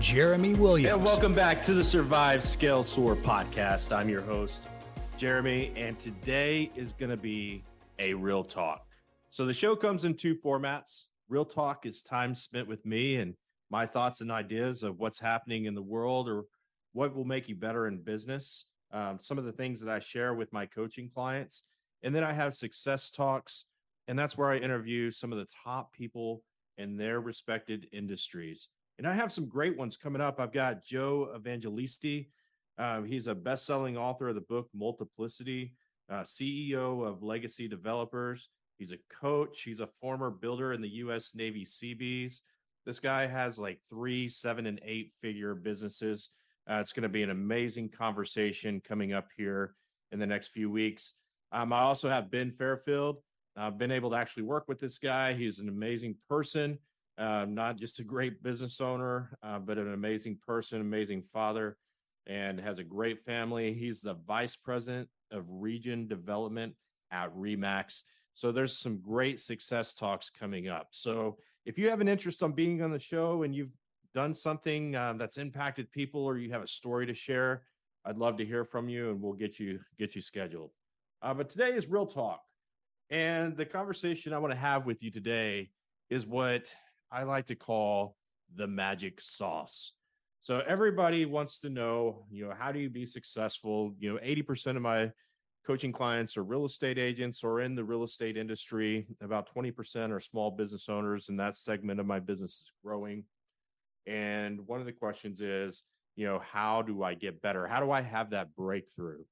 Jeremy Williams. And welcome back to the Survive, Scale, Soar podcast. I'm your host, Jeremy, and today is going to be a real talk. So the show comes in two formats. Real talk is time spent with me and my thoughts and ideas of what's happening in the world or what will make you better in business. Um, some of the things that I share with my coaching clients. And then I have success talks, and that's where I interview some of the top people in their respected industries. And I have some great ones coming up. I've got Joe Evangelisti. Uh, he's a best selling author of the book Multiplicity, uh, CEO of Legacy Developers. He's a coach, he's a former builder in the U.S. Navy Seabees. This guy has like three, seven, and eight figure businesses. Uh, it's going to be an amazing conversation coming up here in the next few weeks. Um, I also have Ben Fairfield. I've been able to actually work with this guy. He's an amazing person uh, not just a great business owner, uh, but an amazing person, amazing father, and has a great family. He's the vice president of region development at Remax. So there's some great success talks coming up. So if you have an interest on being on the show and you've done something uh, that's impacted people or you have a story to share, I'd love to hear from you and we'll get you get you scheduled. Uh, but today is real talk. And the conversation I want to have with you today is what I like to call the magic sauce. So everybody wants to know, you know, how do you be successful? You know, 80% of my coaching clients are real estate agents or in the real estate industry. About 20% are small business owners, and that segment of my business is growing. And one of the questions is, you know, how do I get better? How do I have that breakthrough?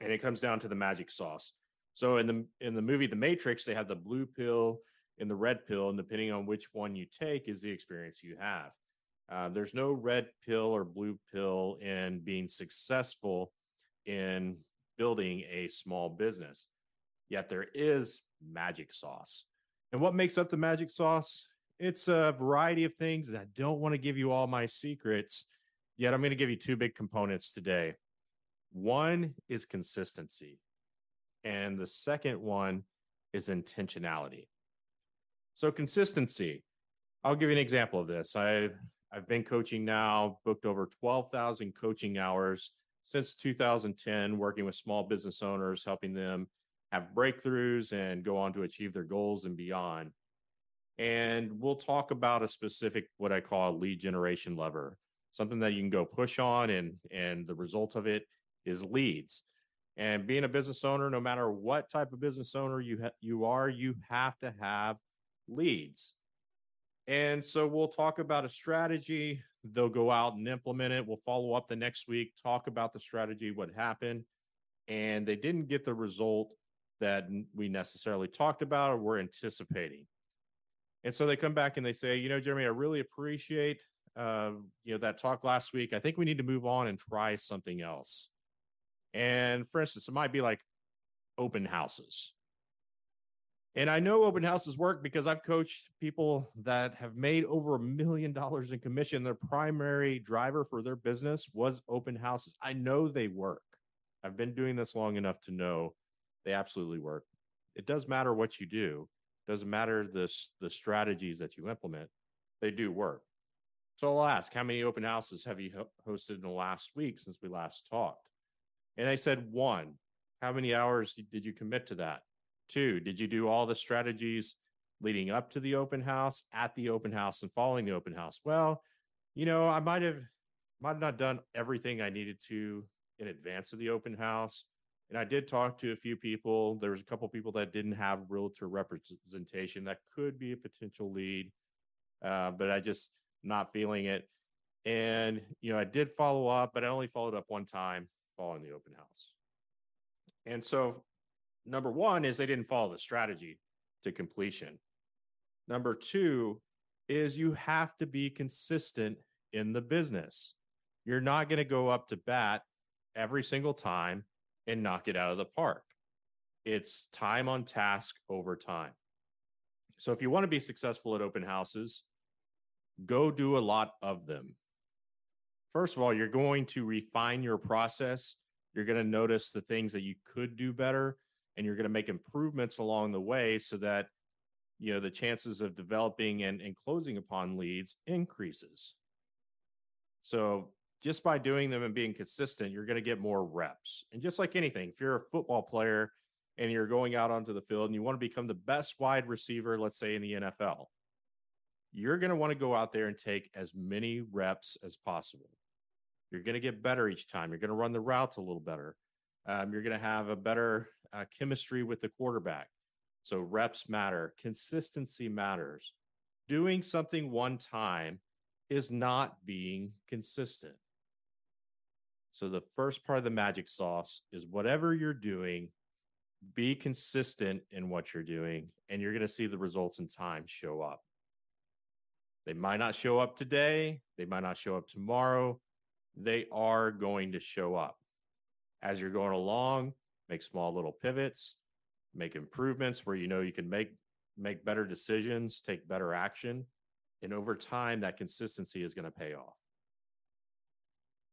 And it comes down to the magic sauce. So in the in the movie The Matrix, they have the blue pill, in the red pill, and depending on which one you take, is the experience you have. Uh, there's no red pill or blue pill in being successful in building a small business. Yet there is magic sauce. And what makes up the magic sauce? It's a variety of things. I don't want to give you all my secrets, yet I'm going to give you two big components today. One is consistency, and the second one is intentionality. So consistency. I'll give you an example of this. I I've been coaching now, booked over 12,000 coaching hours since 2010 working with small business owners helping them have breakthroughs and go on to achieve their goals and beyond. And we'll talk about a specific what I call a lead generation lever, something that you can go push on and and the result of it is leads. And being a business owner, no matter what type of business owner you ha- you are, you have to have leads. And so we'll talk about a strategy. They'll go out and implement it. We'll follow up the next week, talk about the strategy, what happened. And they didn't get the result that we necessarily talked about or were anticipating. And so they come back and they say, you know, Jeremy, I really appreciate uh, you know that talk last week. I think we need to move on and try something else. And for instance, it might be like open houses. And I know open houses work because I've coached people that have made over a million dollars in commission. Their primary driver for their business was open houses. I know they work. I've been doing this long enough to know they absolutely work. It does matter what you do. It doesn't matter the, the strategies that you implement. They do work. So I'll ask, how many open houses have you hosted in the last week since we last talked? And I said one. How many hours did you commit to that? Two, did you do all the strategies leading up to the open house, at the open house, and following the open house? Well, you know, I might have might have not done everything I needed to in advance of the open house. And I did talk to a few people. There was a couple people that didn't have realtor representation that could be a potential lead, uh, but I just not feeling it. And you know, I did follow up, but I only followed up one time following the open house. And so number one is they didn't follow the strategy to completion. Number two is you have to be consistent in the business. You're not going to go up to bat every single time and knock it out of the park. It's time on task over time. So if you want to be successful at open houses, go do a lot of them. First of all, you're going to refine your process. You're going to notice the things that you could do better and you're going to make improvements along the way so that you know the chances of developing and, and closing upon leads increases. So just by doing them and being consistent, you're going to get more reps. And just like anything, if you're a football player and you're going out onto the field and you want to become the best wide receiver, let's say in the NFL, you're going to want to go out there and take as many reps as possible. You're going to get better each time. You're going to run the routes a little better. Um, you're going to have a better uh, chemistry with the quarterback. So reps matter, consistency matters. Doing something one time is not being consistent. So the first part of the magic sauce is whatever you're doing, be consistent in what you're doing, and you're going to see the results in time show up. They might not show up today, they might not show up tomorrow. They are going to show up. As you're going along, make small little pivots, make improvements where you know you can make make better decisions, take better action, and over time that consistency is going to pay off.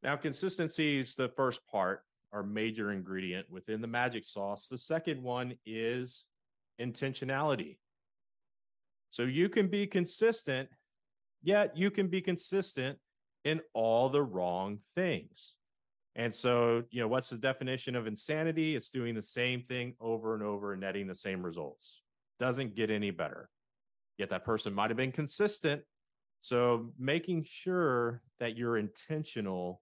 Now, consistency is the first part, our major ingredient within the magic sauce. The second one is intentionality. So you can be consistent, yet you can be consistent in all the wrong things. And so, you know, what's the definition of insanity? It's doing the same thing over and over and netting the same results. Doesn't get any better. Yet that person might have been consistent. So, making sure that you're intentional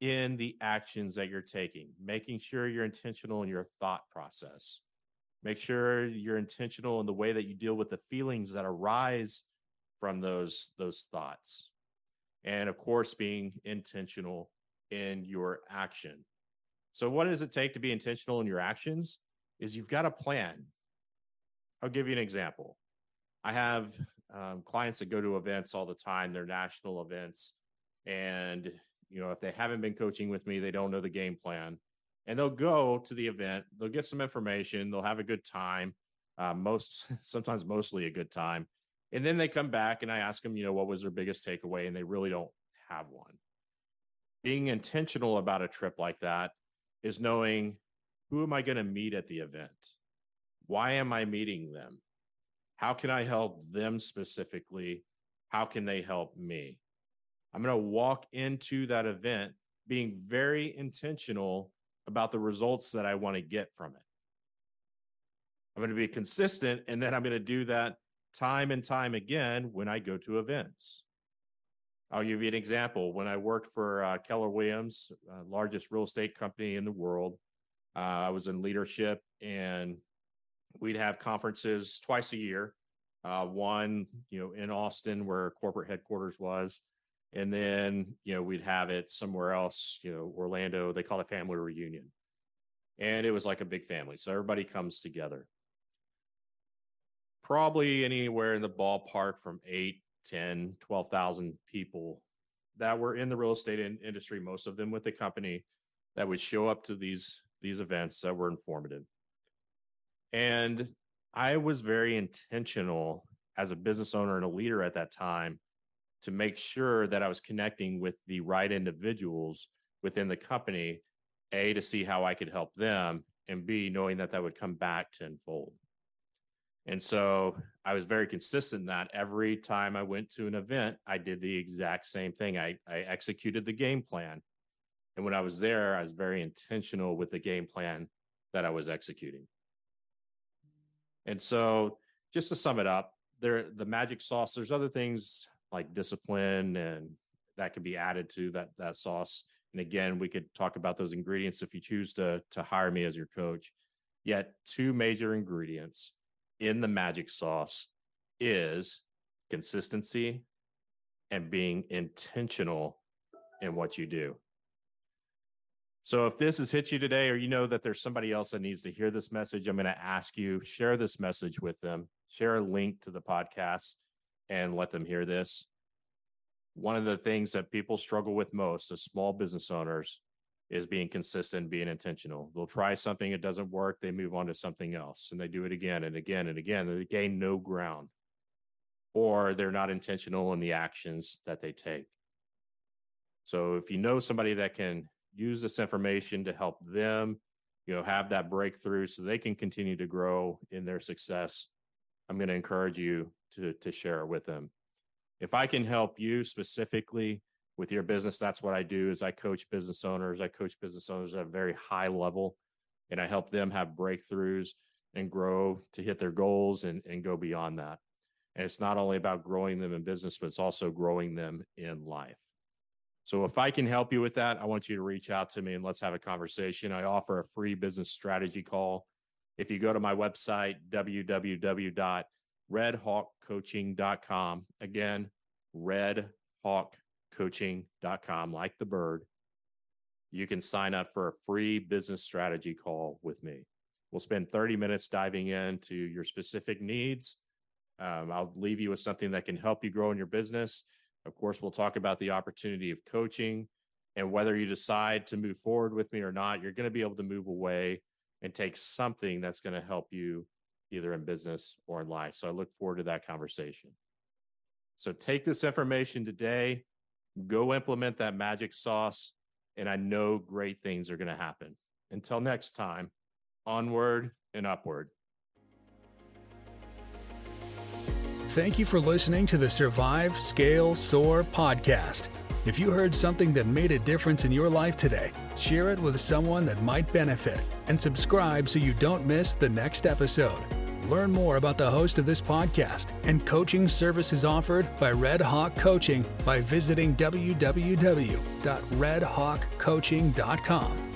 in the actions that you're taking, making sure you're intentional in your thought process. Make sure you're intentional in the way that you deal with the feelings that arise from those those thoughts. And of course, being intentional in your action. So, what does it take to be intentional in your actions? Is you've got a plan. I'll give you an example. I have um, clients that go to events all the time, they're national events. And, you know, if they haven't been coaching with me, they don't know the game plan. And they'll go to the event, they'll get some information, they'll have a good time, uh, most, sometimes mostly a good time. And then they come back and I ask them, you know, what was their biggest takeaway? And they really don't have one being intentional about a trip like that is knowing who am I going to meet at the event? Why am I meeting them? How can I help them specifically? How can they help me? I'm going to walk into that event being very intentional about the results that I want to get from it. I'm going to be consistent, and then I'm going to do that time and time again when I go to events. I'll give you an example. When I worked for uh, Keller Williams, uh, largest real estate company in the world, uh, I was in leadership, and we'd have conferences twice a year. Uh, one, you know, in Austin, where corporate headquarters was, and then you know we'd have it somewhere else. You know, Orlando. They call it family reunion, and it was like a big family, so everybody comes together. Probably anywhere in the ballpark from eight 10, 12,000 people that were in the real estate in- industry, most of them with the company that would show up to these these events that were informative. And I was very intentional as a business owner and a leader at that time to make sure that I was connecting with the right individuals within the company, A, to see how I could help them, and B, knowing that that would come back tenfold. And so I was very consistent in that every time I went to an event, I did the exact same thing. I, I executed the game plan. And when I was there, I was very intentional with the game plan that I was executing. And so just to sum it up, there the magic sauce, there's other things like discipline and that could be added to that that sauce. And again, we could talk about those ingredients if you choose to to hire me as your coach. Yet two major ingredients in the magic sauce is consistency and being intentional in what you do. So if this has hit you today, or you know that there's somebody else that needs to hear this message, I'm going to ask you share this message with them, share a link to the podcast, and let them hear this. One of the things that people struggle with most as small business owners is being consistent, being intentional. They'll try something, it doesn't work, they move on to something else and they do it again and again and again. They gain no ground, or they're not intentional in the actions that they take. So if you know somebody that can use this information to help them, you know, have that breakthrough so they can continue to grow in their success, I'm going to encourage you to to share it with them. If I can help you specifically with your business, that's what I do is I coach business owners. I coach business owners at a very high level and I help them have breakthroughs and grow to hit their goals and, and go beyond that. And it's not only about growing them in business, but it's also growing them in life. So if I can help you with that, I want you to reach out to me and let's have a conversation. I offer a free business strategy call. If you go to my website, www.redhawkcoaching.com, again, redhawkcoaching.com, like the bird, you can sign up for a free business strategy call with me. We'll spend 30 minutes diving into your specific needs. Um, I'll leave you with something that can help you grow in your business of course, we'll talk about the opportunity of coaching and whether you decide to move forward with me or not, you're going to be able to move away and take something that's going to help you either in business or in life. So I look forward to that conversation. So take this information today, go implement that magic sauce, and I know great things are going to happen. Until next time, onward and upward. Thank you for listening to the Survive, Scale, Soar podcast. If you heard something that made a difference in your life today, share it with someone that might benefit and subscribe so you don't miss the next episode. Learn more about the host of this podcast and coaching services offered by Red Hawk Coaching by visiting www.redhawkcoaching.com.